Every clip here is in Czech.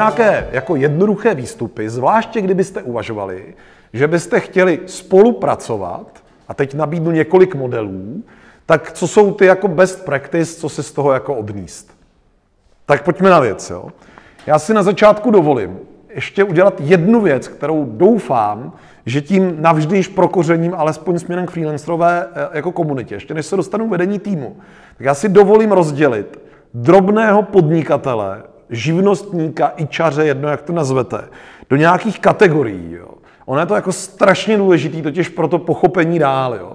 nějaké jako jednoduché výstupy, zvláště kdybyste uvažovali, že byste chtěli spolupracovat, a teď nabídnu několik modelů, tak co jsou ty jako best practice, co si z toho jako odníst? Tak pojďme na věc. Jo? Já si na začátku dovolím ještě udělat jednu věc, kterou doufám, že tím navždy již prokořením, alespoň směrem k freelancerové eh, jako komunitě, ještě než se dostanu vedení týmu, tak já si dovolím rozdělit drobného podnikatele, živnostníka, ičaře, jedno jak to nazvete, do nějakých kategorií. Jo. Ono je to jako strašně důležitý, totiž pro to pochopení dál. Jo.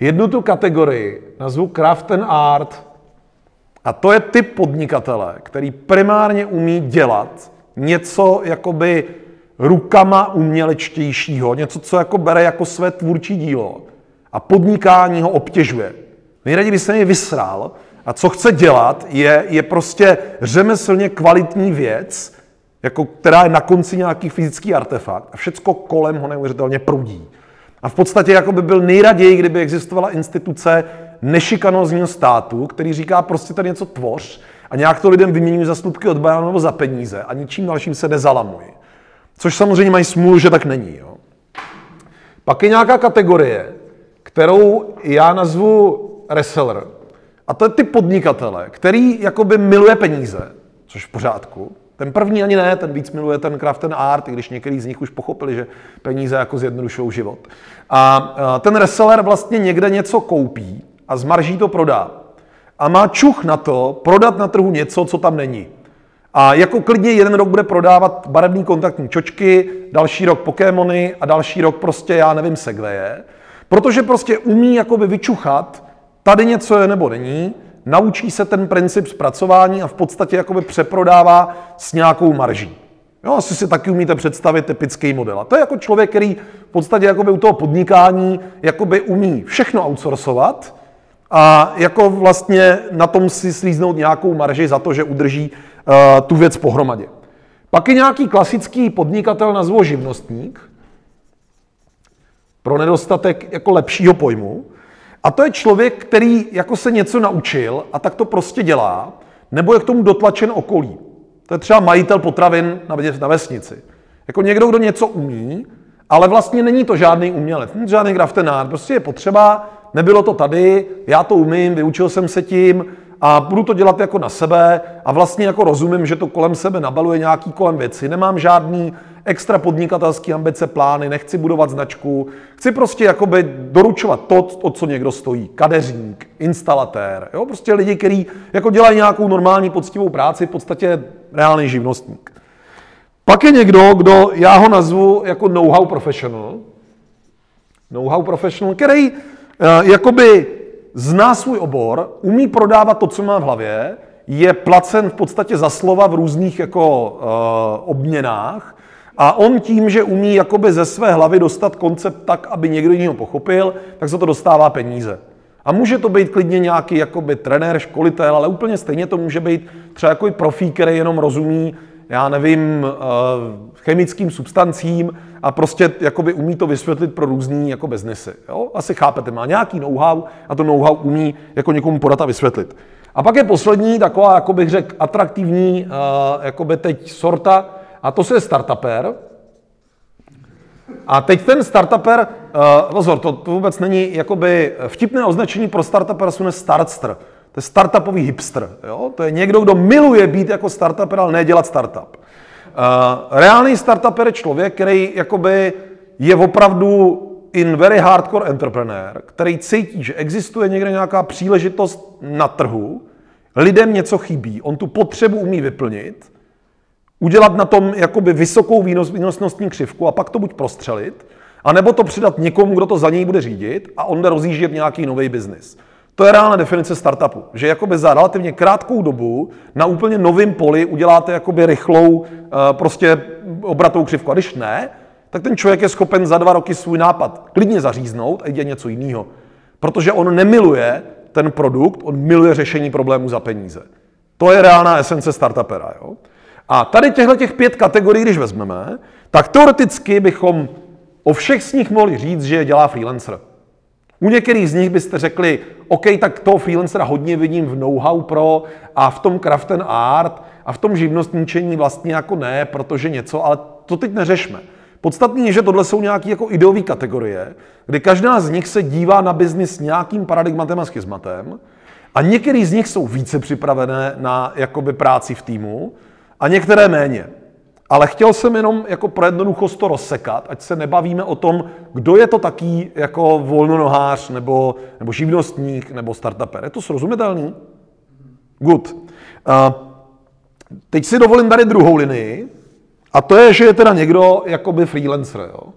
Jednu tu kategorii nazvu craft and art, a to je typ podnikatele, který primárně umí dělat něco jakoby rukama umělečtějšího, něco, co jako bere jako své tvůrčí dílo a podnikání ho obtěžuje. Nejraději by se mi vysral a co chce dělat, je, je prostě řemeslně kvalitní věc, jako, která je na konci nějaký fyzický artefakt a všecko kolem ho neuvěřitelně prudí. A v podstatě jako by byl nejraději, kdyby existovala instituce nešikanozního státu, který říká prostě tady něco tvoř a nějak to lidem vyměňují za slupky od bajánu nebo za peníze a ničím dalším se nezalamují. Což samozřejmě mají smůlu, že tak není. Jo. Pak je nějaká kategorie, kterou já nazvu reseller. A to je ty podnikatele, který jakoby miluje peníze, což v pořádku. Ten první ani ne, ten víc miluje ten craft and art, i když některý z nich už pochopili, že peníze jako zjednodušují život. A ten reseller vlastně někde něco koupí a z marží to prodá. A má čuch na to prodat na trhu něco, co tam není. A jako klidně jeden rok bude prodávat barevný kontaktní čočky, další rok Pokémony a další rok prostě, já nevím, Segwaye. Protože prostě umí jakoby vyčuchat, tady něco je nebo není, naučí se ten princip zpracování a v podstatě jakoby přeprodává s nějakou marží. Jo, asi si taky umíte představit typický model. A to je jako člověk, který v podstatě jakoby u toho podnikání jakoby umí všechno outsourcovat a jako vlastně na tom si slíznout nějakou marži za to, že udrží uh, tu věc pohromadě. Pak je nějaký klasický podnikatel nazvo živnostník, pro nedostatek jako lepšího pojmu. A to je člověk, který jako se něco naučil a tak to prostě dělá, nebo je k tomu dotlačen okolí. To je třeba majitel potravin na vesnici. Jako někdo, kdo něco umí, ale vlastně není to žádný umělec, není žádný graftenár. Prostě je potřeba, nebylo to tady, já to umím, vyučil jsem se tím a budu to dělat jako na sebe a vlastně jako rozumím, že to kolem sebe nabaluje nějaký kolem věci. Nemám žádný extra podnikatelský ambice, plány, nechci budovat značku, chci prostě jakoby doručovat to, o co někdo stojí. Kadeřník, instalatér, jo? prostě lidi, kteří jako dělají nějakou normální poctivou práci, v podstatě reálný živnostník. Pak je někdo, kdo já ho nazvu jako know-how professional. Know-how professional, který uh, jakoby zná svůj obor, umí prodávat to, co má v hlavě, je placen v podstatě za slova v různých jako uh, obměnách a on tím, že umí jakoby ze své hlavy dostat koncept tak, aby někdo jiný ho pochopil, tak se to dostává peníze. A může to být klidně nějaký jakoby trenér, školitel, ale úplně stejně to může být třeba jako profík, který jenom rozumí, já nevím, eh, chemickým substancím a prostě jakoby umí to vysvětlit pro různý jako biznesy. Jo? Asi chápete, má nějaký know-how a to know-how umí jako někomu podat a vysvětlit. A pak je poslední taková, jako bych řekl, atraktivní, uh, jakoby teď sorta, a to je startuper. A teď ten startuper, uh, pozor, to, to vůbec není jakoby vtipné označení pro startuper, se startster. To je startupový hipster. Jo? To je někdo, kdo miluje být jako startuper, ale ne dělat startup. Uh, reálný startuper je člověk, který jakoby je opravdu in very hardcore entrepreneur, který cítí, že existuje někde nějaká příležitost na trhu, lidem něco chybí, on tu potřebu umí vyplnit udělat na tom jakoby vysokou výnos, výnosnostní křivku a pak to buď prostřelit, anebo to přidat někomu, kdo to za něj bude řídit a on jde rozjíždět nějaký nový biznis. To je reálná definice startupu, že jakoby za relativně krátkou dobu na úplně novém poli uděláte jakoby rychlou eh, prostě obratou křivku. A když ne, tak ten člověk je schopen za dva roky svůj nápad klidně zaříznout a dělat něco jiného. Protože on nemiluje ten produkt, on miluje řešení problémů za peníze. To je reálná esence startupera. Jo? A tady těchto těch pět kategorií, když vezmeme, tak teoreticky bychom o všech z nich mohli říct, že je dělá freelancer. U některých z nich byste řekli, OK, tak toho freelancera hodně vidím v know-how pro a v tom craft and art a v tom živnostníčení vlastně jako ne, protože něco, ale to teď neřešme. Podstatný je, že tohle jsou nějaké jako ideové kategorie, kdy každá z nich se dívá na biznis nějakým paradigmatem a schizmatem a některý z nich jsou více připravené na jakoby práci v týmu a některé méně. Ale chtěl jsem jenom jako pro jednoduchost to rozsekat, ať se nebavíme o tom, kdo je to taký jako volnonohář nebo, nebo živnostník nebo startuper. Je to srozumitelný? Good. Uh, teď si dovolím tady druhou linii, a to je, že je teda někdo jakoby freelancer. Jo?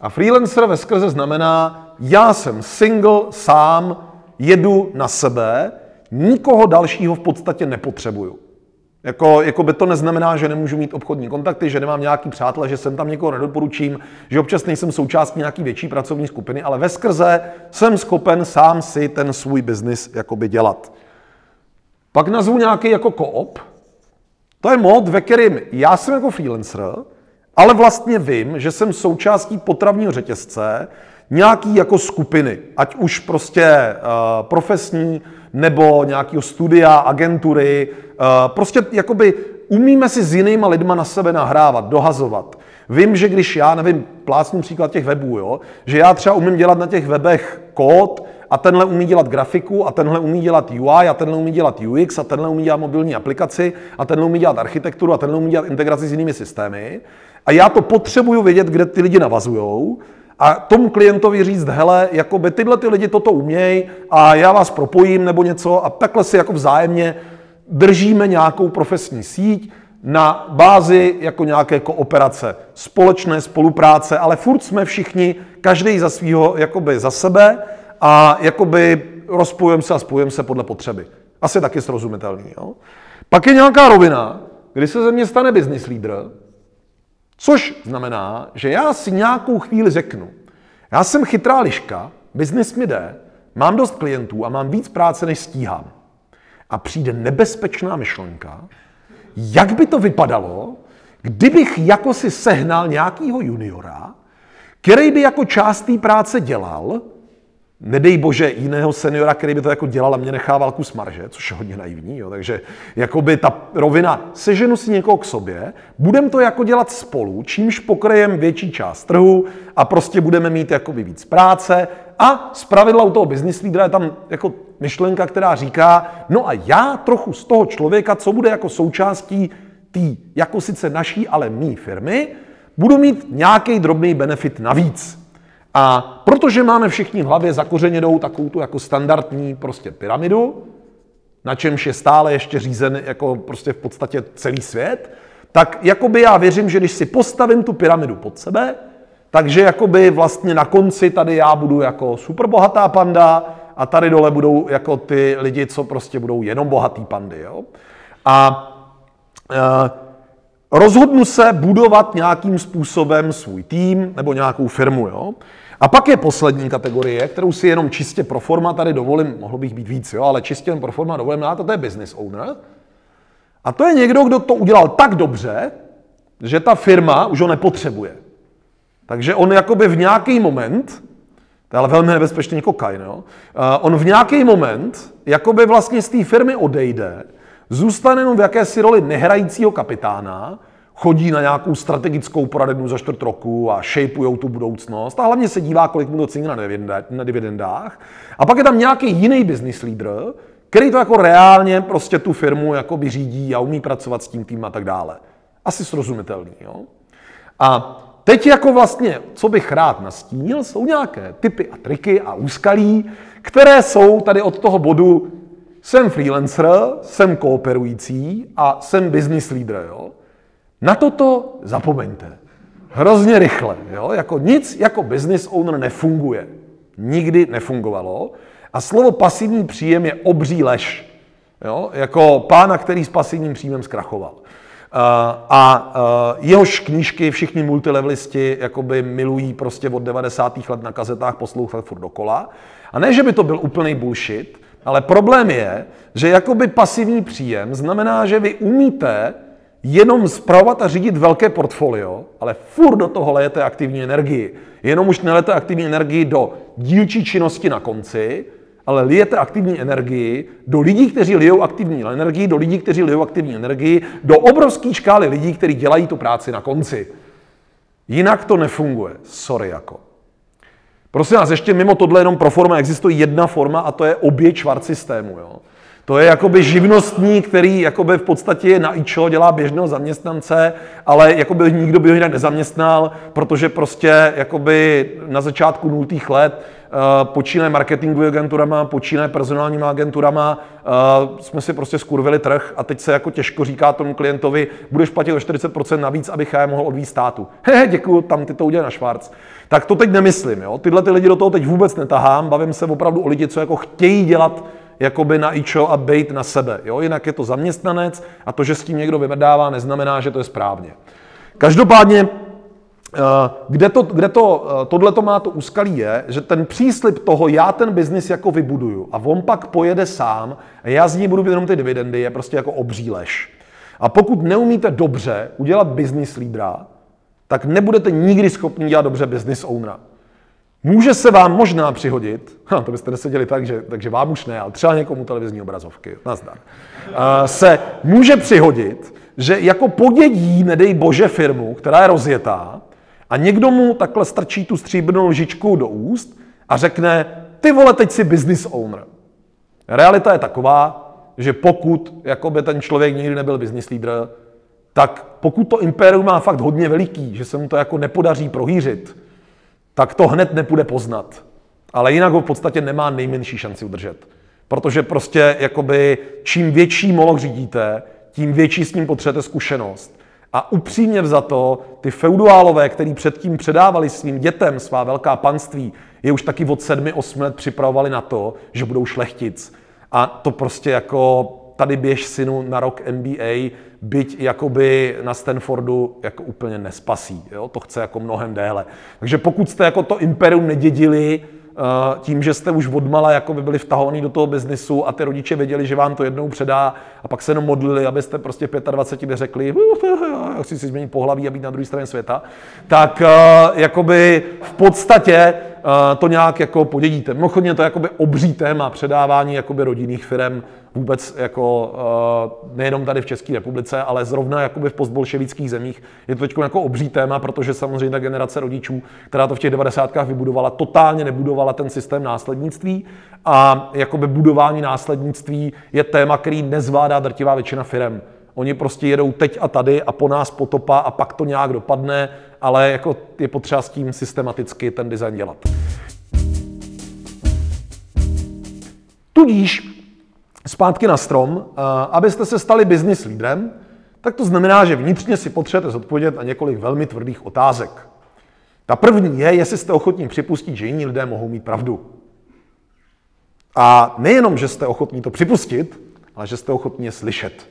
A freelancer ve skrze znamená, já jsem single, sám, jedu na sebe, nikoho dalšího v podstatě nepotřebuju. Jako, jako by to neznamená, že nemůžu mít obchodní kontakty, že nemám nějaký přátelé, že jsem tam někoho nedoporučím, že občas nejsem součástí nějaký větší pracovní skupiny, ale ve skrze jsem schopen sám si ten svůj biznis jakoby dělat. Pak nazvu nějaký jako koop. To je mod, ve kterým já jsem jako freelancer, ale vlastně vím, že jsem součástí potravního řetězce nějaký jako skupiny, ať už prostě uh, profesní, nebo nějakého studia, agentury. Uh, prostě jakoby umíme si s jinýma lidma na sebe nahrávat, dohazovat. Vím, že když já, nevím, plácnu příklad těch webů, jo, že já třeba umím dělat na těch webech kód a tenhle umí dělat grafiku a tenhle umí dělat UI a tenhle umí dělat UX a tenhle umí dělat mobilní aplikaci a tenhle umí dělat architekturu a tenhle umí dělat integraci s jinými systémy. A já to potřebuju vědět, kde ty lidi navazujou a tomu klientovi říct, hele, jako by tyhle ty lidi toto umějí a já vás propojím nebo něco a takhle si jako vzájemně držíme nějakou profesní síť na bázi jako nějaké kooperace, společné spolupráce, ale furt jsme všichni, každý za svého, jakoby za sebe a jakoby rozpojujeme se a spojujeme se podle potřeby. Asi taky srozumitelný. Jo? Pak je nějaká rovina, kdy se ze mě stane business leader, Což znamená, že já si nějakou chvíli řeknu, já jsem chytrá liška, biznis mi jde, mám dost klientů a mám víc práce, než stíhám. A přijde nebezpečná myšlenka, jak by to vypadalo, kdybych jako si sehnal nějakýho juniora, který by jako část té práce dělal, nedej bože jiného seniora, který by to jako dělal a mě nechával kus marže, což je hodně naivní, jo. takže jakoby ta rovina, seženu si někoho k sobě, budeme to jako dělat spolu, čímž pokryjem větší část trhu a prostě budeme mít jakoby víc práce a z pravidla u toho business leadera je tam jako myšlenka, která říká, no a já trochu z toho člověka, co bude jako součástí té jako sice naší, ale mý firmy, budu mít nějaký drobný benefit navíc. A protože máme všichni v hlavě zakořeněnou takovou tu jako standardní prostě pyramidu, na čemž je stále ještě řízen jako prostě v podstatě celý svět, tak jakoby já věřím, že když si postavím tu pyramidu pod sebe, takže jakoby vlastně na konci tady já budu jako super bohatá panda a tady dole budou jako ty lidi, co prostě budou jenom bohatý pandy. Jo? A e, rozhodnu se budovat nějakým způsobem svůj tým nebo nějakou firmu. Jo? A pak je poslední kategorie, kterou si jenom čistě pro forma tady dovolím, mohlo bych být víc, jo, ale čistě jen pro forma dovolím na to, to je business owner. A to je někdo, kdo to udělal tak dobře, že ta firma už ho nepotřebuje. Takže on jakoby v nějaký moment, to je ale velmi nebezpečný kokain, jo? on v nějaký moment jakoby vlastně z té firmy odejde, zůstane jenom v jakési roli nehrajícího kapitána, chodí na nějakou strategickou poradnu za čtvrt roku a shapeujou tu budoucnost a hlavně se dívá, kolik mu to cení na dividendách. A pak je tam nějaký jiný business leader, který to jako reálně prostě tu firmu jako řídí a umí pracovat s tím tým a tak dále. Asi srozumitelný, jo? A teď jako vlastně, co bych rád nastínil, jsou nějaké typy a triky a úskalí, které jsou tady od toho bodu jsem freelancer, jsem kooperující a jsem business leader, jo? Na toto zapomeňte. Hrozně rychle. Jo? Jako nic jako business owner nefunguje. Nikdy nefungovalo. A slovo pasivní příjem je obří lež. Jo? Jako pána, který s pasivním příjmem zkrachoval. Uh, a uh, jehož knížky všichni multilevelisti jakoby milují prostě od 90. let na kazetách poslouchat furt dokola. A ne, že by to byl úplný bullshit, ale problém je, že jakoby pasivní příjem znamená, že vy umíte jenom zpravovat a řídit velké portfolio, ale furt do toho lejete aktivní energii. Jenom už nelete aktivní energii do dílčí činnosti na konci, ale lijete aktivní energii do lidí, kteří lijou aktivní energii, do lidí, kteří lijou aktivní energii, do obrovské škály lidí, kteří dělají tu práci na konci. Jinak to nefunguje. Sorry jako. Prosím vás, ještě mimo tohle jenom pro forma existuje jedna forma a to je obě švart systému. Jo? To je jakoby živnostník, který jakoby v podstatě je na ičo, dělá běžného zaměstnance, ale jakoby nikdo by ho jinak nezaměstnal, protože prostě jakoby na začátku nultých let uh, počínaje marketingovými agenturama, počínaje personálními agenturama, uh, jsme si prostě skurvili trh a teď se jako těžko říká tomu klientovi, budeš platit o 40% navíc, abych já mohl odvíjet státu. Hehe, děkuju, tam ty to udělej na švárc. Tak to teď nemyslím, jo? Tyhle ty lidi do toho teď vůbec netahám, bavím se opravdu o lidi, co jako chtějí dělat jakoby na ičo a bejt na sebe. Jo? Jinak je to zaměstnanec a to, že s tím někdo vymrdává, neznamená, že to je správně. Každopádně, eh, kde to, kde to, eh, tohle to má to úskalí je, že ten příslip toho, já ten biznis jako vybuduju a on pak pojede sám a já z ní budu jenom ty dividendy, je prostě jako obří lež. A pokud neumíte dobře udělat business lídra, tak nebudete nikdy schopni dělat dobře business ownera. Může se vám možná přihodit, ha, to byste neseděli tak, že, takže vám už ne, ale třeba někomu televizní obrazovky, nazdar, uh, se může přihodit, že jako podědí, nedej bože, firmu, která je rozjetá, a někdo mu takhle strčí tu stříbrnou lžičku do úst a řekne, ty vole, teď si business owner. Realita je taková, že pokud jakoby ten člověk nikdy nebyl business leader, tak pokud to impérium má fakt hodně veliký, že se mu to jako nepodaří prohýřit, tak to hned nepůjde poznat. Ale jinak ho v podstatě nemá nejmenší šanci udržet. Protože prostě jakoby čím větší moloch řídíte, tím větší s ním potřebujete zkušenost. A upřímně vzato, ty feudálové, který předtím předávali svým dětem svá velká panství, je už taky od sedmi, osmi let připravovali na to, že budou šlechtic. A to prostě jako tady běž synu na rok MBA, byť jakoby na Stanfordu jako úplně nespasí. Jo? To chce jako mnohem déle. Takže pokud jste jako to imperium nedědili, eh, tím, že jste už odmala jako by byli vtahovaní do toho biznisu a ty rodiče věděli, že vám to jednou předá a pak se jenom modlili, abyste prostě 25 neřekli, já chci si změnit pohlaví a být na druhé straně světa, tak eh, jakoby v podstatě Eh, to nějak jako podědíte. Mimochodně to je jakoby obří téma předávání jakoby rodinných firm vůbec jako eh, nejenom tady v České republice, ale zrovna jakoby v postbolševických zemích. Je to teď jako obří téma, protože samozřejmě ta generace rodičů, která to v těch 90. vybudovala, totálně nebudovala ten systém následnictví a jakoby budování následnictví je téma, který nezvládá drtivá většina firm. Oni prostě jedou teď a tady a po nás potopa a pak to nějak dopadne, ale jako je potřeba s tím systematicky ten design dělat. Tudíž zpátky na strom, abyste se stali business lídrem, tak to znamená, že vnitřně si potřebujete zodpovědět na několik velmi tvrdých otázek. Ta první je, jestli jste ochotní připustit, že jiní lidé mohou mít pravdu. A nejenom, že jste ochotní to připustit, ale že jste ochotní je slyšet.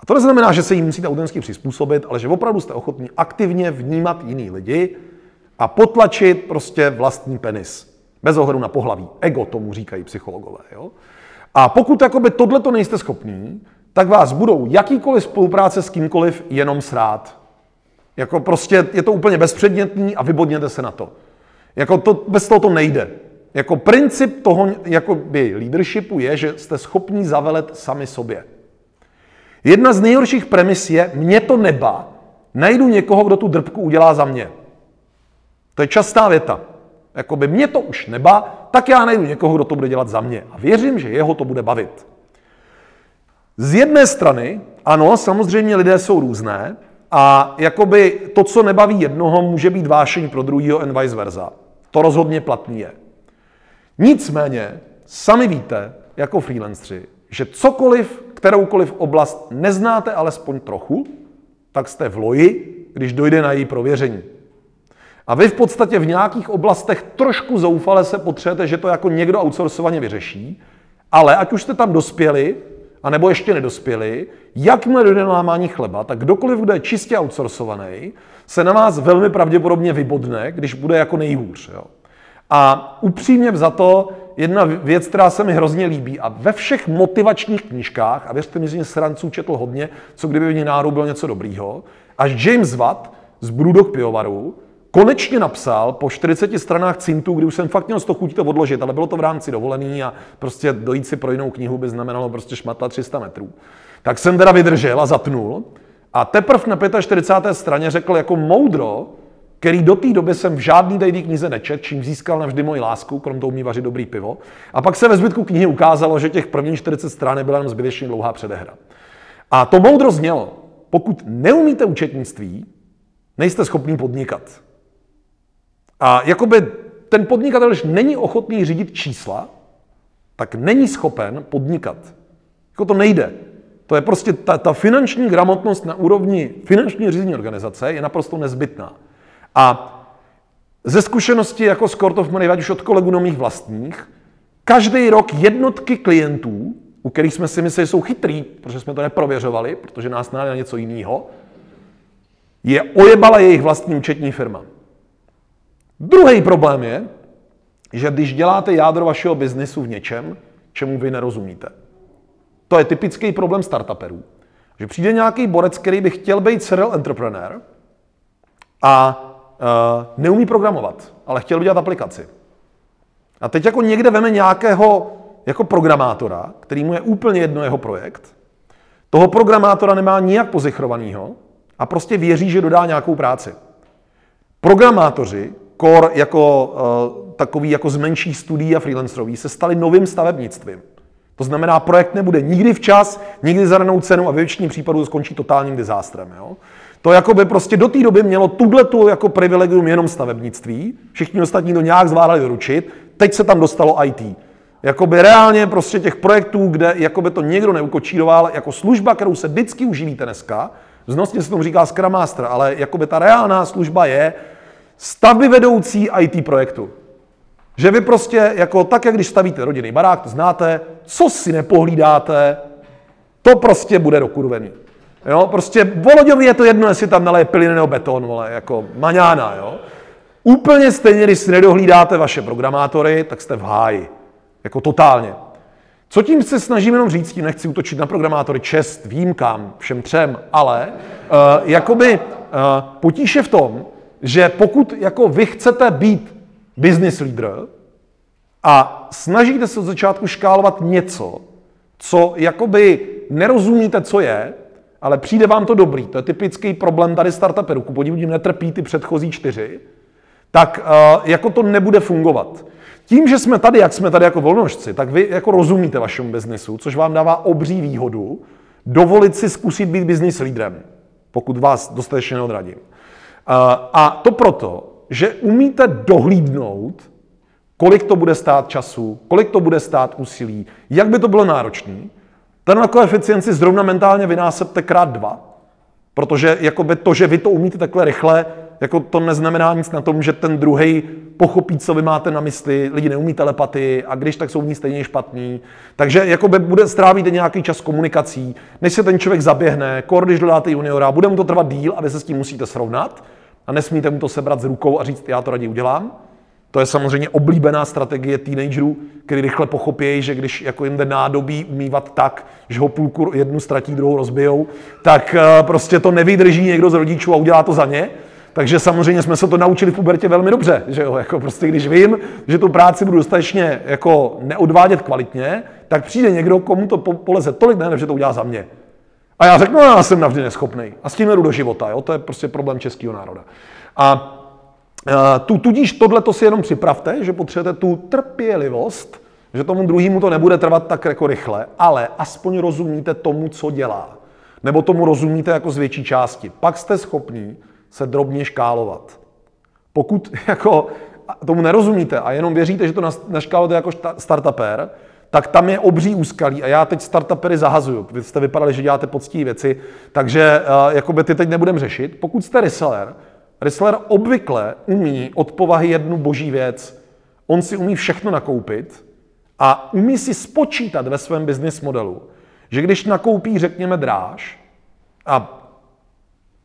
A to neznamená, že se jim musíte autenticky přizpůsobit, ale že opravdu jste ochotní aktivně vnímat jiný lidi a potlačit prostě vlastní penis. Bez ohledu na pohlaví. Ego tomu říkají psychologové. Jo? A pokud jakoby tohle nejste schopní, tak vás budou jakýkoliv spolupráce s kýmkoliv jenom srát. Jako prostě je to úplně bezpředmětný a vybodněte se na to. Jako to, bez toho to nejde. Jako princip toho jakoby leadershipu je, že jste schopní zavelet sami sobě. Jedna z nejhorších premis je, mě to neba, najdu někoho, kdo tu drbku udělá za mě. To je častá věta. Jakoby mě to už neba, tak já najdu někoho, kdo to bude dělat za mě. A věřím, že jeho to bude bavit. Z jedné strany, ano, samozřejmě lidé jsou různé a jakoby to, co nebaví jednoho, může být vášeň pro druhého and vice versa. To rozhodně platný je. Nicméně, sami víte, jako freelancři, že cokoliv, kteroukoliv oblast neznáte alespoň trochu, tak jste v loji, když dojde na její prověření. A vy v podstatě v nějakých oblastech trošku zoufale se potřebujete, že to jako někdo outsourcovaně vyřeší, ale ať už jste tam dospěli, anebo ještě nedospěli, jakmile dojde na lámání chleba, tak kdokoliv, kdo je čistě outsourcovaný, se na vás velmi pravděpodobně vybodne, když bude jako nejhůř. Jo. A upřímně za to, jedna věc, která se mi hrozně líbí a ve všech motivačních knížkách, a věřte mi, že sranců četl hodně, co kdyby v náhodou bylo něco dobrýho, až James Watt z Brewdog pivovaru konečně napsal po 40 stranách cintu, kdy už jsem fakt měl z toho chuť to odložit, ale bylo to v rámci dovolený a prostě dojít si pro jinou knihu by znamenalo prostě šmatla 300 metrů. Tak jsem teda vydržel a zatnul a teprve na 45. straně řekl jako moudro, který do té doby jsem v žádný té knize nečet, čím získal navždy moji lásku, krom toho umí vařit dobrý pivo. A pak se ve zbytku knihy ukázalo, že těch prvních 40 stran byla jenom zbytečně dlouhá předehra. A to moudro znělo, pokud neumíte účetnictví, nejste schopný podnikat. A jakoby ten podnikatel, když není ochotný řídit čísla, tak není schopen podnikat. Jako to nejde. To je prostě ta, ta finanční gramotnost na úrovni finanční řízení organizace je naprosto nezbytná. A ze zkušenosti jako z Court of Money, už od kolegů no mých vlastních, každý rok jednotky klientů, u kterých jsme si mysleli, že jsou chytrý, protože jsme to neprověřovali, protože nás náli na něco jiného, je ojebala jejich vlastní účetní firma. Druhý problém je, že když děláte jádro vašeho biznisu v něčem, čemu vy nerozumíte. To je typický problém startuperů. Že přijde nějaký borec, který by chtěl být serial entrepreneur a uh, neumí programovat, ale chtěl by dělat aplikaci. A teď jako někde veme nějakého jako programátora, který mu je úplně jedno jeho projekt, toho programátora nemá nijak pozichrovanýho a prostě věří, že dodá nějakou práci. Programátoři, kor jako uh, takový jako z menších studií a freelancerový, se stali novým stavebnictvím. To znamená, projekt nebude nikdy včas, nikdy za danou cenu a ve většině případů skončí totálním dizástrem. Jo? To jako by prostě do té doby mělo tuhle tu jako privilegium jenom stavebnictví, všichni ostatní to nějak zvládali doručit, teď se tam dostalo IT. Jakoby reálně prostě těch projektů, kde jakoby to někdo neukočíroval, jako služba, kterou se vždycky užívíte dneska, znosně se tomu říká Scrum Master, ale jakoby ta reálná služba je stavby vedoucí IT projektu. Že vy prostě, jako tak, jak když stavíte rodinný barák, to znáte, co si nepohlídáte, to prostě bude dokurvený. Jo, prostě Voloďovi je to jedno, jestli tam naleje piliny nebo beton, vole, jako maňána, jo. Úplně stejně, když si nedohlídáte vaše programátory, tak jste v háji. Jako totálně. Co tím se snažím jenom říct, tím nechci útočit na programátory, čest, výjimkám, všem třem, ale uh, jakoby uh, potíž je v tom, že pokud jako vy chcete být business leader a snažíte se od začátku škálovat něco, co jakoby nerozumíte, co je, ale přijde vám to dobrý, to je typický problém tady startuperů, ku podivu netrpí ty předchozí čtyři, tak uh, jako to nebude fungovat. Tím, že jsme tady, jak jsme tady jako volnožci, tak vy jako rozumíte vašemu biznesu, což vám dává obří výhodu dovolit si zkusit být business lídrem, pokud vás dostatečně neodradím. A to proto, že umíte dohlídnout, kolik to bude stát času, kolik to bude stát úsilí, jak by to bylo náročné, ten na koeficienci zrovna mentálně vynásobte krát dva. Protože jakoby to, že vy to umíte takhle rychle, jako to neznamená nic na tom, že ten druhý pochopí, co vy máte na mysli, lidi neumí telepatii a když tak jsou v ní stejně špatní. Takže jakoby bude strávíte nějaký čas komunikací, než se ten člověk zaběhne, kor, když dodáte juniora, bude mu to trvat díl a vy se s tím musíte srovnat a nesmíte mu to sebrat z rukou a říct, já to raději udělám. To je samozřejmě oblíbená strategie teenagerů, který rychle pochopí, že když jako jim jde nádobí umývat tak, že ho půlku jednu ztratí, druhou rozbijou, tak eh, prostě to nevydrží někdo z rodičů a udělá to za ně. Takže samozřejmě jsme se to naučili v pubertě velmi dobře, že jo, jako prostě když vím, že tu práci budu dostatečně jako neodvádět kvalitně, tak přijde někdo, komu to poleze tolik, ne, že to udělá za mě. A já řeknu, no, já jsem navždy neschopný. A s tím jdu do života, jo? to je prostě problém českého národa. A tu, tudíž tohle to si jenom připravte, že potřebujete tu trpělivost, že tomu druhému to nebude trvat tak jako rychle, ale aspoň rozumíte tomu, co dělá. Nebo tomu rozumíte jako z větší části. Pak jste schopní se drobně škálovat. Pokud jako tomu nerozumíte a jenom věříte, že to naškálujete jako startuper, tak tam je obří úskalí a já teď startupery zahazuju. Vy jste vypadali, že děláte poctivé věci, takže uh, jakoby ty teď nebudem řešit. Pokud jste reseller, Rissler obvykle umí od povahy jednu boží věc. On si umí všechno nakoupit a umí si spočítat ve svém business modelu, že když nakoupí, řekněme, dráž a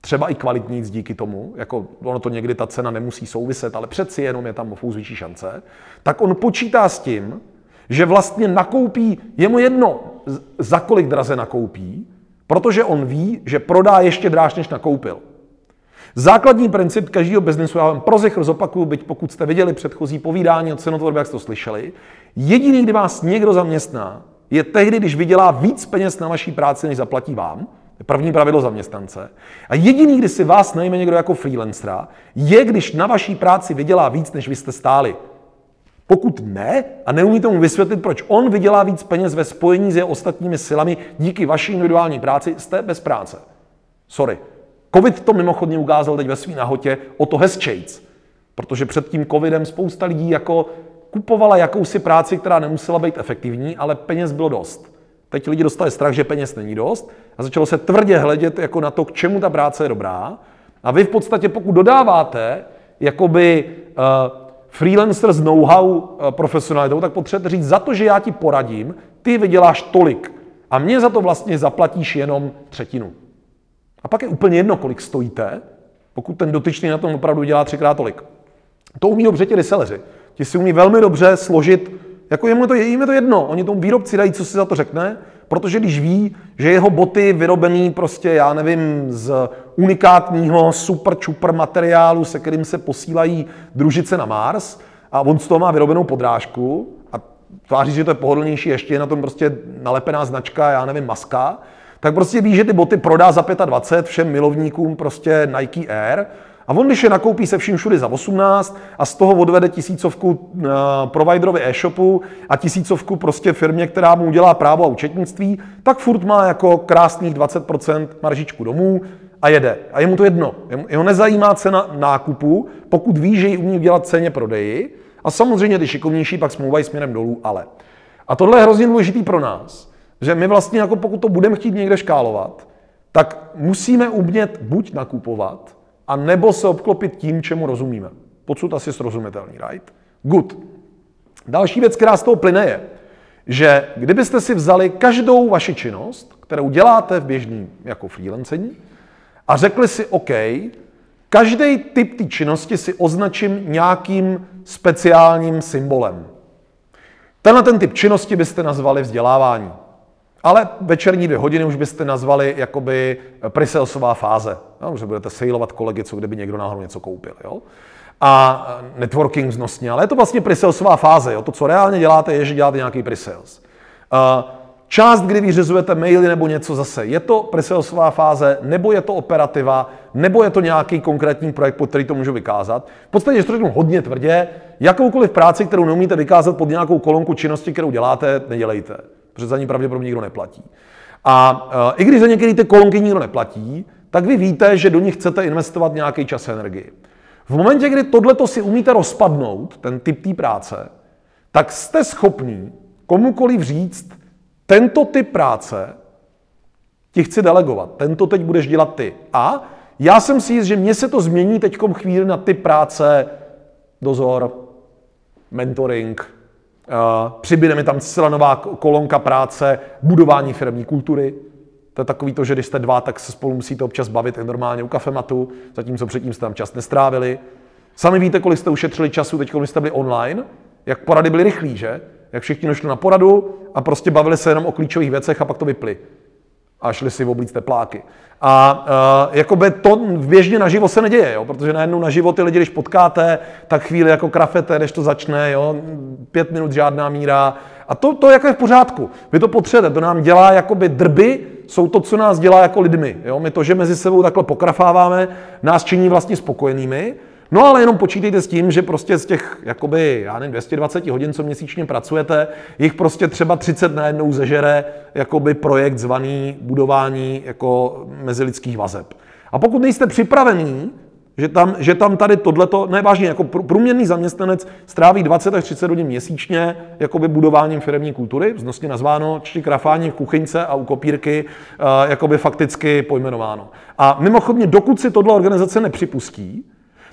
třeba i kvalitní díky tomu, jako ono to někdy ta cena nemusí souviset, ale přeci jenom je tam o šance, tak on počítá s tím, že vlastně nakoupí, je mu jedno, za kolik draze nakoupí, protože on ví, že prodá ještě dráž, než nakoupil. Základní princip každého biznesu, já vám pro zichr zopakuju, byť pokud jste viděli předchozí povídání o cenotvorbě, jak jste to slyšeli, jediný, kdy vás někdo zaměstná, je tehdy, když vydělá víc peněz na vaší práci, než zaplatí vám. První pravidlo zaměstnance. A jediný, kdy si vás najme někdo jako freelancera, je, když na vaší práci vydělá víc, než vy jste stáli. Pokud ne a neumíte mu vysvětlit, proč on vydělá víc peněz ve spojení s jeho ostatními silami díky vaší individuální práci, jste bez práce. Sorry. Covid to mimochodně ukázal teď ve svý nahotě o to hezčejc. Protože před tím covidem spousta lidí jako kupovala jakousi práci, která nemusela být efektivní, ale peněz bylo dost. Teď lidi dostali strach, že peněz není dost a začalo se tvrdě hledět jako na to, k čemu ta práce je dobrá. A vy v podstatě, pokud dodáváte jakoby uh, freelancer s know-how uh, profesionalitou, tak potřebujete říct, za to, že já ti poradím, ty vyděláš tolik. A mě za to vlastně zaplatíš jenom třetinu. A pak je úplně jedno, kolik stojíte, pokud ten dotyčný na tom opravdu dělá třikrát tolik. To umí dobře ti reselleři. Ti si umí velmi dobře složit, jako jemu to, jim je to jedno, oni tomu výrobci dají, co si za to řekne, protože když ví, že jeho boty vyrobený prostě, já nevím, z unikátního super čuper materiálu, se kterým se posílají družice na Mars, a on z toho má vyrobenou podrážku a tváří, že to je pohodlnější, ještě je na tom prostě nalepená značka, já nevím, maska, tak prostě ví, že ty boty prodá za 25 všem milovníkům prostě Nike Air. A on, když je nakoupí se vším všudy za 18 a z toho odvede tisícovku uh, providerovi e-shopu a tisícovku prostě firmě, která mu udělá právo a účetnictví, tak furt má jako krásných 20% maržičku domů a jede. A je mu to jedno. Jeho nezajímá cena nákupu, pokud ví, že ji umí udělat ceně prodeji. A samozřejmě ty šikovnější pak smlouvají směrem dolů, ale. A tohle je hrozně důležitý pro nás, že my vlastně jako pokud to budeme chtít někde škálovat, tak musíme umět buď nakupovat, a nebo se obklopit tím, čemu rozumíme. Podsud asi srozumitelný, right? Good. Další věc, která z toho plyne, je, že kdybyste si vzali každou vaši činnost, kterou děláte v běžným jako freelancení, a řekli si, OK, každý typ té činnosti si označím nějakým speciálním symbolem. Tenhle ten typ činnosti byste nazvali vzdělávání. Ale večerní dvě hodiny už byste nazvali jakoby presalesová fáze. No, že budete sailovat kolegy, co kdyby někdo náhodou něco koupil. Jo? A networking vznosně, ale je to vlastně presalesová fáze. Jo? To, co reálně děláte, je, že děláte nějaký presales. Část, kdy vyřizujete maily nebo něco zase, je to presalesová fáze, nebo je to operativa, nebo je to nějaký konkrétní projekt, pod který to můžu vykázat. V podstatě, že to řeknu hodně tvrdě, jakoukoliv práci, kterou neumíte vykázat pod nějakou kolonku činnosti, kterou děláte, nedělejte protože za ní pravděpodobně nikdo neplatí. A e, i když za některé ty kolonky nikdo neplatí, tak vy víte, že do nich chcete investovat nějaký čas a energii. V momentě, kdy tohleto si umíte rozpadnout, ten typ té práce, tak jste schopný komukoliv říct, tento typ práce ti chci delegovat, tento teď budeš dělat ty. A já jsem si jist, že mně se to změní teď chvíli na typ práce, dozor, mentoring, Přibyde mi tam celá nová kolonka práce, budování firmní kultury. To je takový to, že když jste dva, tak se spolu musíte občas bavit i normálně u kafematu, zatímco předtím jste tam čas nestrávili. Sami víte, kolik jste ušetřili času teď, když jste byli online, jak porady byly rychlí, že? Jak všichni došli na poradu a prostě bavili se jenom o klíčových věcech a pak to vypli a šli si oblíct tepláky. A uh, jakoby to běžně naživo se neděje, jo? protože najednou naživo ty lidi, když potkáte, tak chvíli jako krafete, než to začne, jo? pět minut žádná míra. A to, to jako je v pořádku. Vy to potřebujete, to nám dělá jakoby drby, jsou to, co nás dělá jako lidmi. Jo? My to, že mezi sebou takhle pokrafáváme, nás činí vlastně spokojenými. No ale jenom počítejte s tím, že prostě z těch, jakoby, já nevím, 220 hodin, co měsíčně pracujete, jich prostě třeba 30 najednou zežere jakoby projekt zvaný budování jako mezilidských vazeb. A pokud nejste připravený, že tam, že tam tady tohleto, ne vážně, jako průměrný zaměstnanec stráví 20 až 30 hodin měsíčně jakoby budováním firmní kultury, vznosně nazváno, či krafáním v kuchyňce a u kopírky, uh, jakoby fakticky pojmenováno. A mimochodně, dokud si tohle organizace nepřipustí,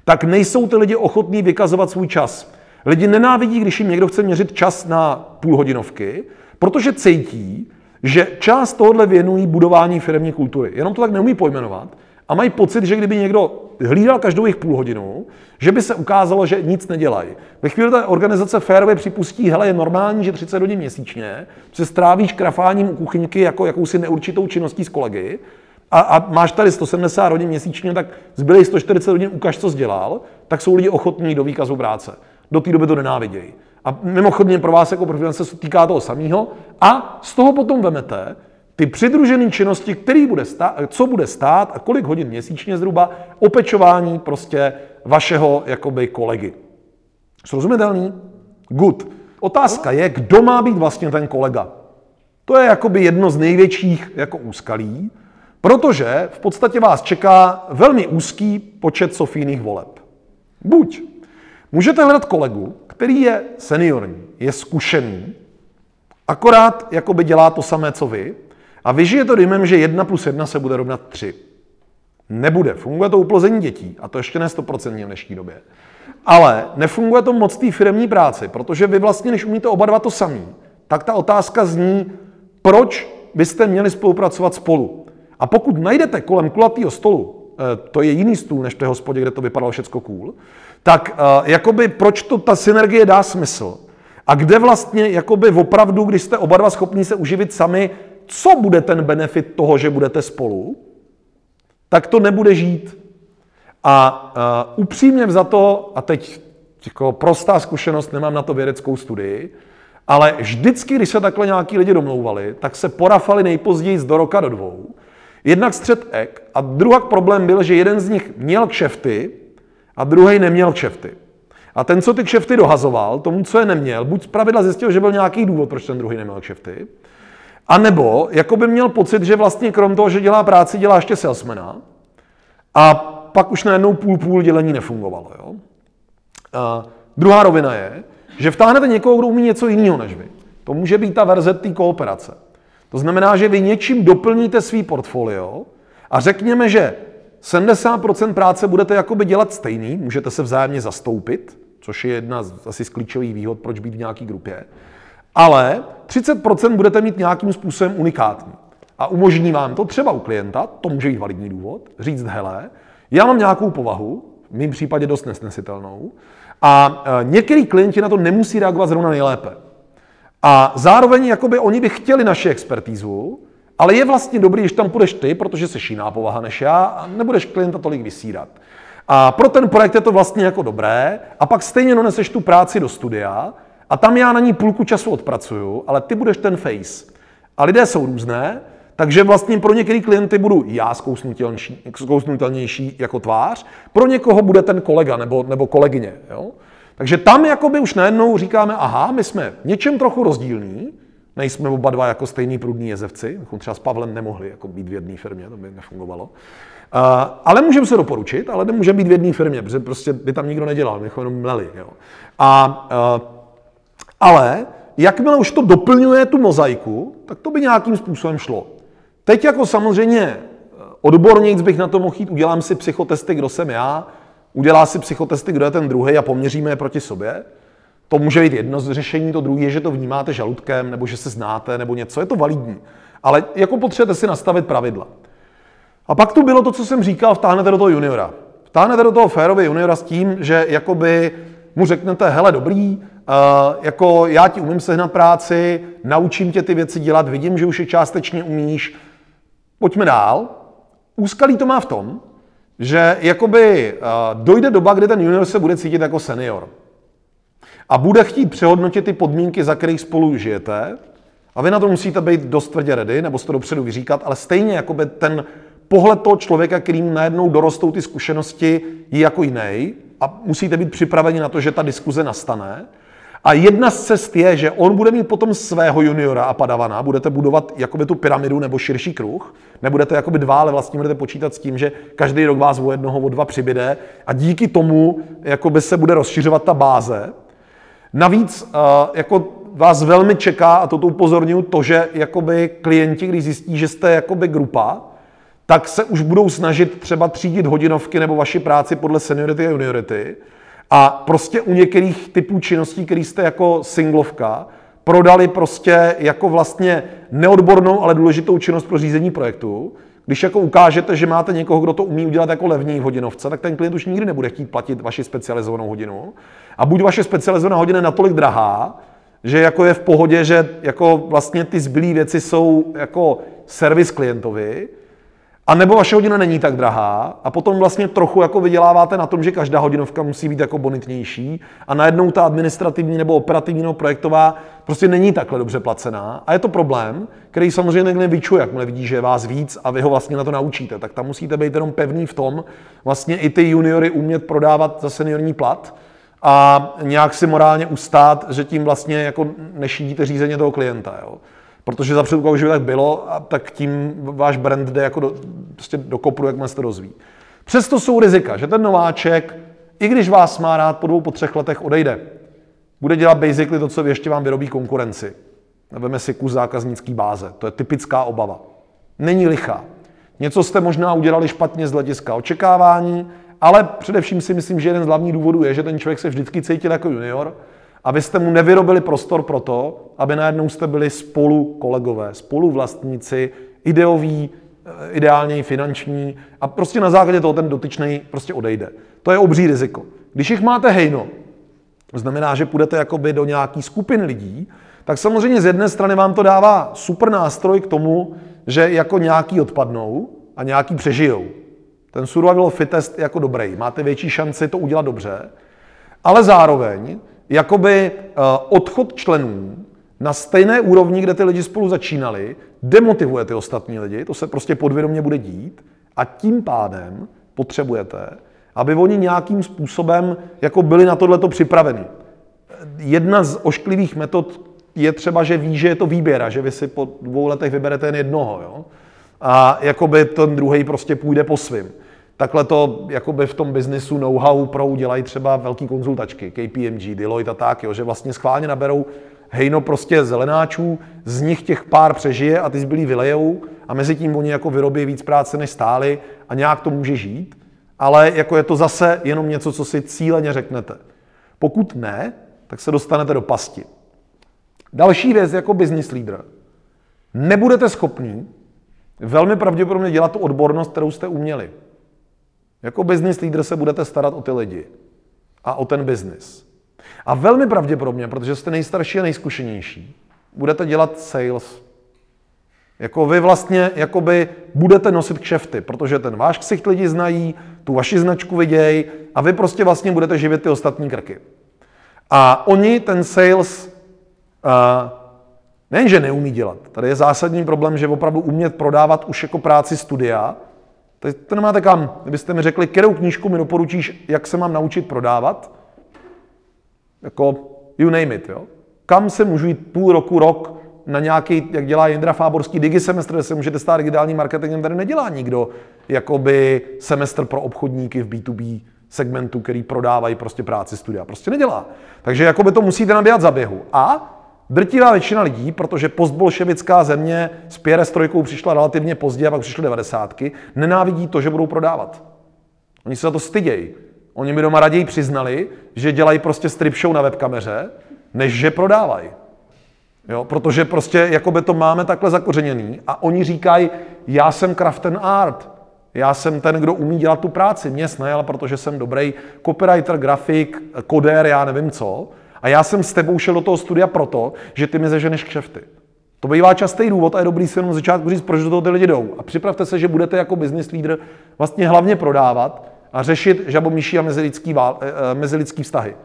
tak nejsou ty lidi ochotní vykazovat svůj čas. Lidi nenávidí, když jim někdo chce měřit čas na půlhodinovky, protože cítí, že část tohohle věnují budování firmní kultury. Jenom to tak neumí pojmenovat a mají pocit, že kdyby někdo hlídal každou jejich půl hodinu, že by se ukázalo, že nic nedělají. Ve chvíli ta organizace férově připustí, hele, je normální, že 30 hodin měsíčně se strávíš krafáním u kuchyňky jako jakousi neurčitou činností s kolegy, a, a máš tady 170 hodin měsíčně, tak zbylej 140 hodin ukaž, co jsi dělal, tak jsou lidi ochotní do výkazu práce. Do té doby to nenávidějí. A mimochodně pro vás jako profilance se týká toho samého. A z toho potom vemete ty přidružené činnosti, který bude stát, co bude stát a kolik hodin měsíčně zhruba opečování prostě vašeho jakoby kolegy. Srozumitelný? Good. Otázka je, kdo má být vlastně ten kolega. To je jakoby jedno z největších jako úskalí, protože v podstatě vás čeká velmi úzký počet sofijných voleb. Buď můžete hledat kolegu, který je seniorní, je zkušený, akorát jakoby dělá to samé, co vy, a vyžije to dymem, že 1 plus 1 se bude rovnat 3. Nebude. Funguje to uplození dětí, a to ještě ne 100% v dnešní době. Ale nefunguje to moc té firmní práci, protože vy vlastně, když umíte oba dva to samý, tak ta otázka zní, proč byste měli spolupracovat spolu. A pokud najdete kolem kulatého stolu, eh, to je jiný stůl než v té hospodě, kde to vypadalo všecko cool, tak eh, jakoby proč to ta synergie dá smysl? A kde vlastně jakoby opravdu, když jste oba dva schopní se uživit sami, co bude ten benefit toho, že budete spolu, tak to nebude žít. A uh, upřímně za to, a teď jako prostá zkušenost, nemám na to vědeckou studii, ale vždycky, když se takhle nějaký lidi domlouvali, tak se porafali nejpozději z do roka do dvou. Jednak střed ek a druhý problém byl, že jeden z nich měl kšefty a druhý neměl kšefty. A ten, co ty kšefty dohazoval, tomu, co je neměl, buď z pravidla zjistil, že byl nějaký důvod, proč ten druhý neměl kšefty, a nebo jako by měl pocit, že vlastně krom toho, že dělá práci, dělá ještě salesmana a pak už najednou půl-půl dělení nefungovalo. Jo? A druhá rovina je, že vtáhnete někoho, kdo umí něco jiného než vy. To může být ta verze té kooperace. To znamená, že vy něčím doplníte svý portfolio a řekněme, že 70% práce budete jakoby dělat stejný, můžete se vzájemně zastoupit, což je jedna z asi z klíčových výhod, proč být v nějaké grupě ale 30% budete mít nějakým způsobem unikátní. A umožní vám to třeba u klienta, to může být validní důvod, říct, hele, já mám nějakou povahu, v mém případě dost nesnesitelnou, a e, některý klienti na to nemusí reagovat zrovna nejlépe. A zároveň jakoby oni by chtěli naši expertízu, ale je vlastně dobrý, když tam půjdeš ty, protože jsi jiná povaha než já a nebudeš klienta tolik vysírat. A pro ten projekt je to vlastně jako dobré a pak stejně doneseš tu práci do studia a tam já na ní půlku času odpracuju, ale ty budeš ten face. A lidé jsou různé, takže vlastně pro některé klienty budu já zkousnutelnější, zkousnutelnější jako tvář, pro někoho bude ten kolega nebo, nebo kolegyně. Jo? Takže tam jakoby už najednou říkáme, aha, my jsme něčem trochu rozdílní, nejsme oba dva jako stejný prudní jezevci, třeba s Pavlem nemohli jako být v jedné firmě, to by nefungovalo. Uh, ale můžeme se doporučit, ale nemůžeme být v jedné firmě, protože prostě by tam nikdo nedělal, my jenom mleli. Jo? A uh, ale jakmile už to doplňuje tu mozaiku, tak to by nějakým způsobem šlo. Teď jako samozřejmě eh, odborník bych na to mohl jít, udělám si psychotesty, kdo jsem já, udělá si psychotesty, kdo je ten druhý a poměříme je proti sobě. To může být jedno z řešení, to druhé je, že to vnímáte žaludkem, nebo že se znáte, nebo něco, je to validní. Ale jako potřebujete si nastavit pravidla. A pak tu bylo to, co jsem říkal, vtáhnete do toho juniora. Vtáhnete do toho férově juniora s tím, že jakoby mu řeknete, hele dobrý, Uh, jako já ti umím sehnat práci, naučím tě ty věci dělat, vidím, že už je částečně umíš, pojďme dál. Úskalí to má v tom, že jakoby uh, dojde doba, kdy ten junior se bude cítit jako senior. A bude chtít přehodnotit ty podmínky, za kterých spolu žijete. A vy na to musíte být dost tvrdě ready, nebo to dopředu vyříkat, ale stejně jakoby ten pohled toho člověka, kterým najednou dorostou ty zkušenosti, je jako jiný. A musíte být připraveni na to, že ta diskuze nastane. A jedna z cest je, že on bude mít potom svého juniora a padavana, budete budovat jakoby tu pyramidu nebo širší kruh, nebudete jakoby dva, ale vlastně budete počítat s tím, že každý rok vás o jednoho, o dva přibyde a díky tomu jakoby se bude rozšiřovat ta báze. Navíc uh, jako vás velmi čeká, a toto upozorňuji, to, že jakoby klienti, když zjistí, že jste jakoby grupa, tak se už budou snažit třeba třídit hodinovky nebo vaši práci podle seniority a juniority, a prostě u některých typů činností, které jste jako singlovka, prodali prostě jako vlastně neodbornou, ale důležitou činnost pro řízení projektu, Když jako ukážete, že máte někoho, kdo to umí udělat jako levný v hodinovce, tak ten klient už nikdy nebude chtít platit vaši specializovanou hodinu. A buď vaše specializovaná hodina je natolik drahá, že jako je v pohodě, že jako vlastně ty zbylé věci jsou jako servis klientovi, a nebo vaše hodina není tak drahá a potom vlastně trochu jako vyděláváte na tom, že každá hodinovka musí být jako bonitnější a najednou ta administrativní nebo operativní nebo projektová prostě není takhle dobře placená a je to problém, který samozřejmě někdo vyčuje, jakmile vidí, že je vás víc a vy ho vlastně na to naučíte. Tak tam musíte být jenom pevný v tom, vlastně i ty juniory umět prodávat za seniorní plat a nějak si morálně ustát, že tím vlastně jako nešídíte řízeně toho klienta. Jo. Protože za předpokladu, že by tak bylo, a tak tím váš brand jde jako do, prostě do kopru, jak se rozvíjí. Přesto jsou rizika, že ten nováček, i když vás má rád po dvou, po třech letech odejde. Bude dělat basically to, co ještě vám vyrobí konkurenci. Veme si kus zákaznický báze. To je typická obava. Není lichá. Něco jste možná udělali špatně z hlediska očekávání, ale především si myslím, že jeden z hlavních důvodů je, že ten člověk se vždycky cítil jako junior abyste mu nevyrobili prostor pro to, aby najednou jste byli spolu kolegové, spolu vlastníci, ideoví, eh, ideálně i finanční a prostě na základě toho ten dotyčný prostě odejde. To je obří riziko. Když jich máte hejno, to znamená, že půjdete jakoby do nějaký skupin lidí, tak samozřejmě z jedné strany vám to dává super nástroj k tomu, že jako nějaký odpadnou a nějaký přežijou. Ten survival fittest je jako dobrý, máte větší šanci to udělat dobře, ale zároveň jakoby eh, odchod členů na stejné úrovni, kde ty lidi spolu začínali, demotivuje ty ostatní lidi, to se prostě podvědomě bude dít a tím pádem potřebujete, aby oni nějakým způsobem jako byli na tohleto připraveni. Jedna z ošklivých metod je třeba, že ví, že je to výběr a že vy si po dvou letech vyberete jen jednoho. Jo? A jakoby ten druhý prostě půjde po svým. Takhle to jakoby v tom biznisu know-how pro dělají třeba velký konzultačky, KPMG, Deloitte a tak, jo, že vlastně schválně naberou hejno prostě zelenáčů, z nich těch pár přežije a ty zbylí vylejou a mezi tím oni jako vyrobí víc práce než stáli a nějak to může žít, ale jako je to zase jenom něco, co si cíleně řeknete. Pokud ne, tak se dostanete do pasti. Další věc jako business leader. Nebudete schopní velmi pravděpodobně dělat tu odbornost, kterou jste uměli. Jako business leader se budete starat o ty lidi a o ten biznis. A velmi pravděpodobně, protože jste nejstarší a nejzkušenější, budete dělat sales. Jako vy vlastně jakoby budete nosit kšefty, protože ten váš ksicht lidi znají, tu vaši značku vidějí a vy prostě vlastně budete živit ty ostatní krky. A oni ten sales uh, nejenže neumí dělat, tady je zásadní problém, že opravdu umět prodávat už jako práci studia, Teď to nemáte kam. Kdybyste mi řekli, kterou knížku mi doporučíš, jak se mám naučit prodávat, jako you name it, jo. Kam se můžu jít půl roku, rok na nějaký, jak dělá Jindra Fáborský digi semestr, kde se můžete stát digitálním marketingem, tady nedělá nikdo jakoby semestr pro obchodníky v B2B segmentu, který prodávají prostě práci studia. Prostě nedělá. Takže jakoby to musíte nabíhat za běhu. A Drtivá většina lidí, protože postbolševická země s pěrestrojkou přišla relativně pozdě a pak přišly devadesátky, nenávidí to, že budou prodávat. Oni se za to stydějí. Oni mi doma raději přiznali, že dělají prostě strip show na webkameře, než že prodávají. Jo, protože prostě jakoby to máme takhle zakořeněný a oni říkají, já jsem craft and art, já jsem ten, kdo umí dělat tu práci. Mě snajala, protože jsem dobrý copywriter, grafik, kodér, já nevím co. A já jsem s tebou šel do toho studia proto, že ty mi zeženeš kšefty. To bývá častý důvod a je dobrý si jenom začátku říct, proč do toho ty lidi jdou. A připravte se, že budete jako business leader vlastně hlavně prodávat a řešit žabomíší a mezilidský, vál, eh, eh, mezilidský vztahy.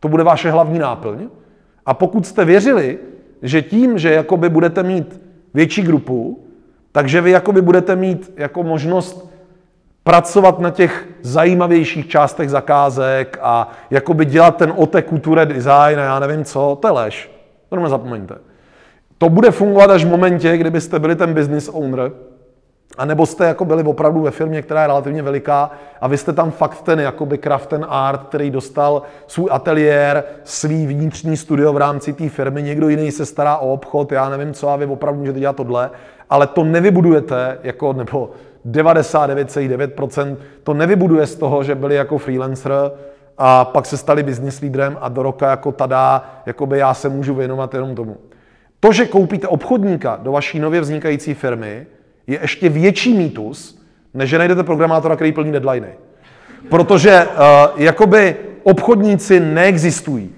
To bude vaše hlavní náplň. A pokud jste věřili, že tím, že jakoby budete mít větší grupu, takže vy jakoby budete mít jako možnost pracovat na těch zajímavějších částech zakázek a jakoby dělat ten ote kulture design a já nevím co, to je lež. To nezapomeňte. To bude fungovat až v momentě, kdybyste byli ten business owner, a nebo jste jako byli opravdu ve firmě, která je relativně veliká a vy jste tam fakt ten jakoby craft ten art, který dostal svůj ateliér, svý vnitřní studio v rámci té firmy, někdo jiný se stará o obchod, já nevím co, a vy opravdu můžete dělat tohle, ale to nevybudujete, jako, nebo 99,9% to nevybuduje z toho, že byli jako freelancer a pak se stali business lídrem a do roka jako tada, jakoby já se můžu věnovat jenom tomu. To, že koupíte obchodníka do vaší nově vznikající firmy, je ještě větší mýtus, než že najdete programátora, který plní deadliny. Protože uh, jakoby obchodníci neexistují.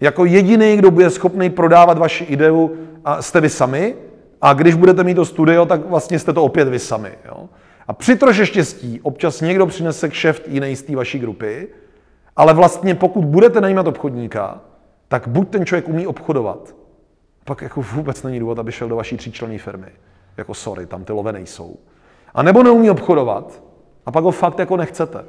Jako jediný, kdo bude schopný prodávat vaši ideu, a jste vy sami, a když budete mít to studio, tak vlastně jste to opět vy sami. Jo? A při troše štěstí občas někdo přinese kšeft jiný z té vaší grupy, ale vlastně pokud budete najímat obchodníka, tak buď ten člověk umí obchodovat, pak jako vůbec není důvod, aby šel do vaší tříčlenné firmy. Jako sorry, tam ty love nejsou. A nebo neumí obchodovat, a pak ho fakt jako nechcete.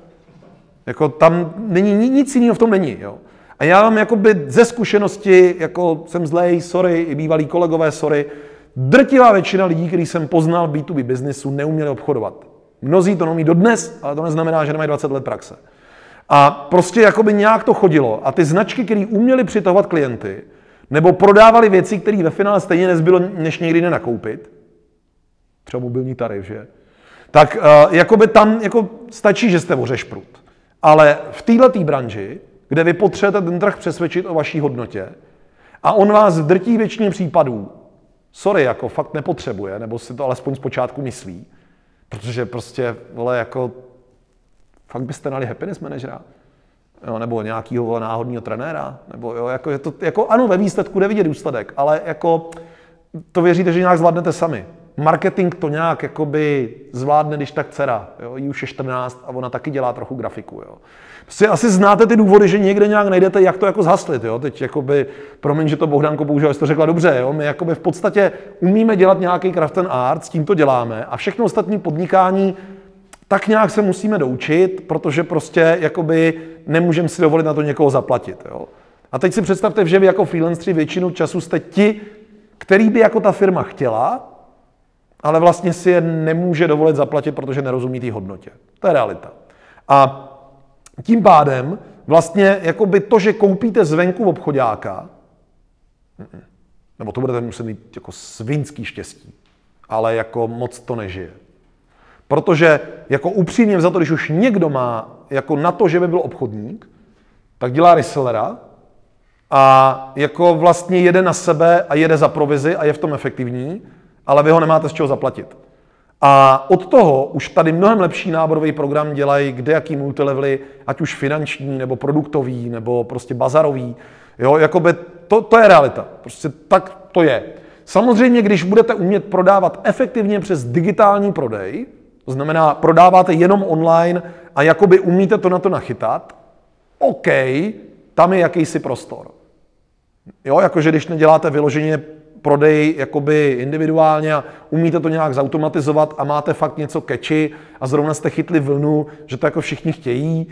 Jako tam není nic jiného v tom není. Jo. A já mám jakoby ze zkušenosti, jako jsem zlej, sorry, i bývalí kolegové, sorry, drtivá většina lidí, který jsem poznal B2B biznisu, neuměli obchodovat. Mnozí to neumí dodnes, ale to neznamená, že nemají 20 let praxe. A prostě jakoby nějak to chodilo. A ty značky, které uměly přitahovat klienty, nebo prodávali věci, které ve finále stejně nezbylo, než někdy nenakoupit, třeba mobilní tarif, že? Tak uh, jakoby tam jako stačí, že jste ořešprut. Ale v této branži, kde vy potřebujete ten trh přesvědčit o vaší hodnotě, a on vás v drtí většině případů, sorry, jako fakt nepotřebuje, nebo si to alespoň zpočátku myslí, protože prostě, vole, jako, fakt byste nali happiness managera, jo, nebo nějakého náhodního trenéra, nebo jo, jako, je to, jako ano, ve výsledku jde vidět důsledek, ale jako to věříte, že nějak zvládnete sami. Marketing to nějak jakoby zvládne, když tak dcera. Jo? Jí už je 14 a ona taky dělá trochu grafiku. Jo? Prostě asi znáte ty důvody, že někde nějak najdete, jak to jako zhaslit. Jo? Teď jakoby, promiň, že to Bohdanko bohužel to řekla dobře. Jo? My jakoby v podstatě umíme dělat nějaký craft and art, s tím to děláme a všechno ostatní podnikání tak nějak se musíme doučit, protože prostě jakoby nemůžeme si dovolit na to někoho zaplatit. Jo? A teď si představte, že vy jako freelanceri většinu času jste ti, který by jako ta firma chtěla, ale vlastně si je nemůže dovolit zaplatit, protože nerozumí té hodnotě. To je realita. A tím pádem vlastně jakoby to, že koupíte zvenku obchodáka, nebo to budete muset mít jako svinský štěstí, ale jako moc to nežije. Protože jako upřímně za to, když už někdo má jako na to, že by byl obchodník, tak dělá resellera a jako vlastně jede na sebe a jede za provizi a je v tom efektivní, ale vy ho nemáte z čeho zaplatit. A od toho už tady mnohem lepší náborový program dělají kde jaký multilevely, ať už finanční, nebo produktový, nebo prostě bazarový. Jo, jakoby to, to je realita. Prostě tak to je. Samozřejmě, když budete umět prodávat efektivně přes digitální prodej, to znamená, prodáváte jenom online a jakoby umíte to na to nachytat, OK, tam je jakýsi prostor. Jo, jakože když neděláte vyloženě prodej jakoby individuálně a umíte to nějak zautomatizovat a máte fakt něco catchy a zrovna jste chytli vlnu, že to jako všichni chtějí,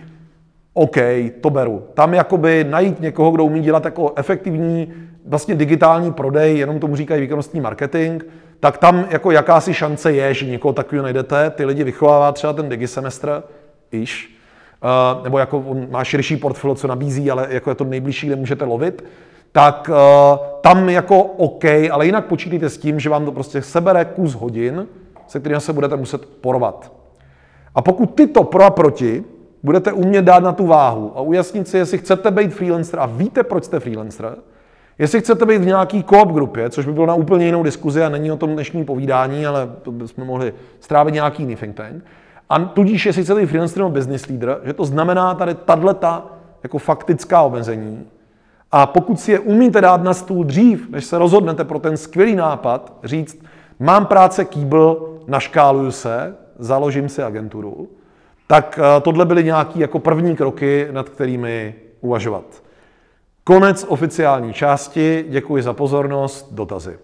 OK, to beru. Tam jakoby najít někoho, kdo umí dělat jako efektivní vlastně digitální prodej, jenom tomu říkají výkonnostní marketing, tak tam jako jakási šance je, že někoho takového najdete, ty lidi vychovává třeba ten digisemestr, iž, uh, nebo jako on má širší portfolio, co nabízí, ale jako je to nejbližší, kde můžete lovit, tak uh, tam jako OK, ale jinak počítejte s tím, že vám to prostě sebere kus hodin, se kterým se budete muset porvat. A pokud tyto pro a proti budete umět dát na tu váhu a ujasnit si, jestli chcete být freelancer a víte, proč jste freelancer, jestli chcete být v nějaký koop grupě, což by bylo na úplně jinou diskuzi a není o tom dnešní povídání, ale to bychom mohli strávit nějaký jiný think tank, a tudíž, jestli chcete být freelancer nebo business leader, že to znamená tady tato jako faktická omezení, a pokud si je umíte dát na stůl dřív, než se rozhodnete pro ten skvělý nápad, říct, mám práce kýbl, naškáluju se, založím si agenturu, tak eh, tohle byly nějaké jako první kroky, nad kterými uvažovat. Konec oficiální části, děkuji za pozornost, dotazy.